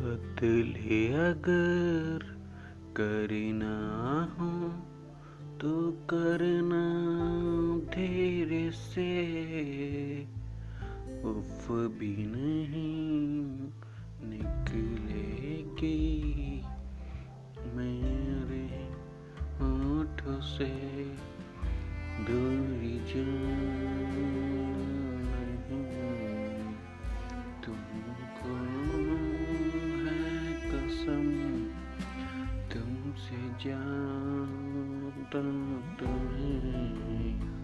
कत्ल अगर करना हो तो करना धीरे से। उफ भी नहीं निकलेगी मेरे होठों से दूरी जान। जानता जान जानते हैं।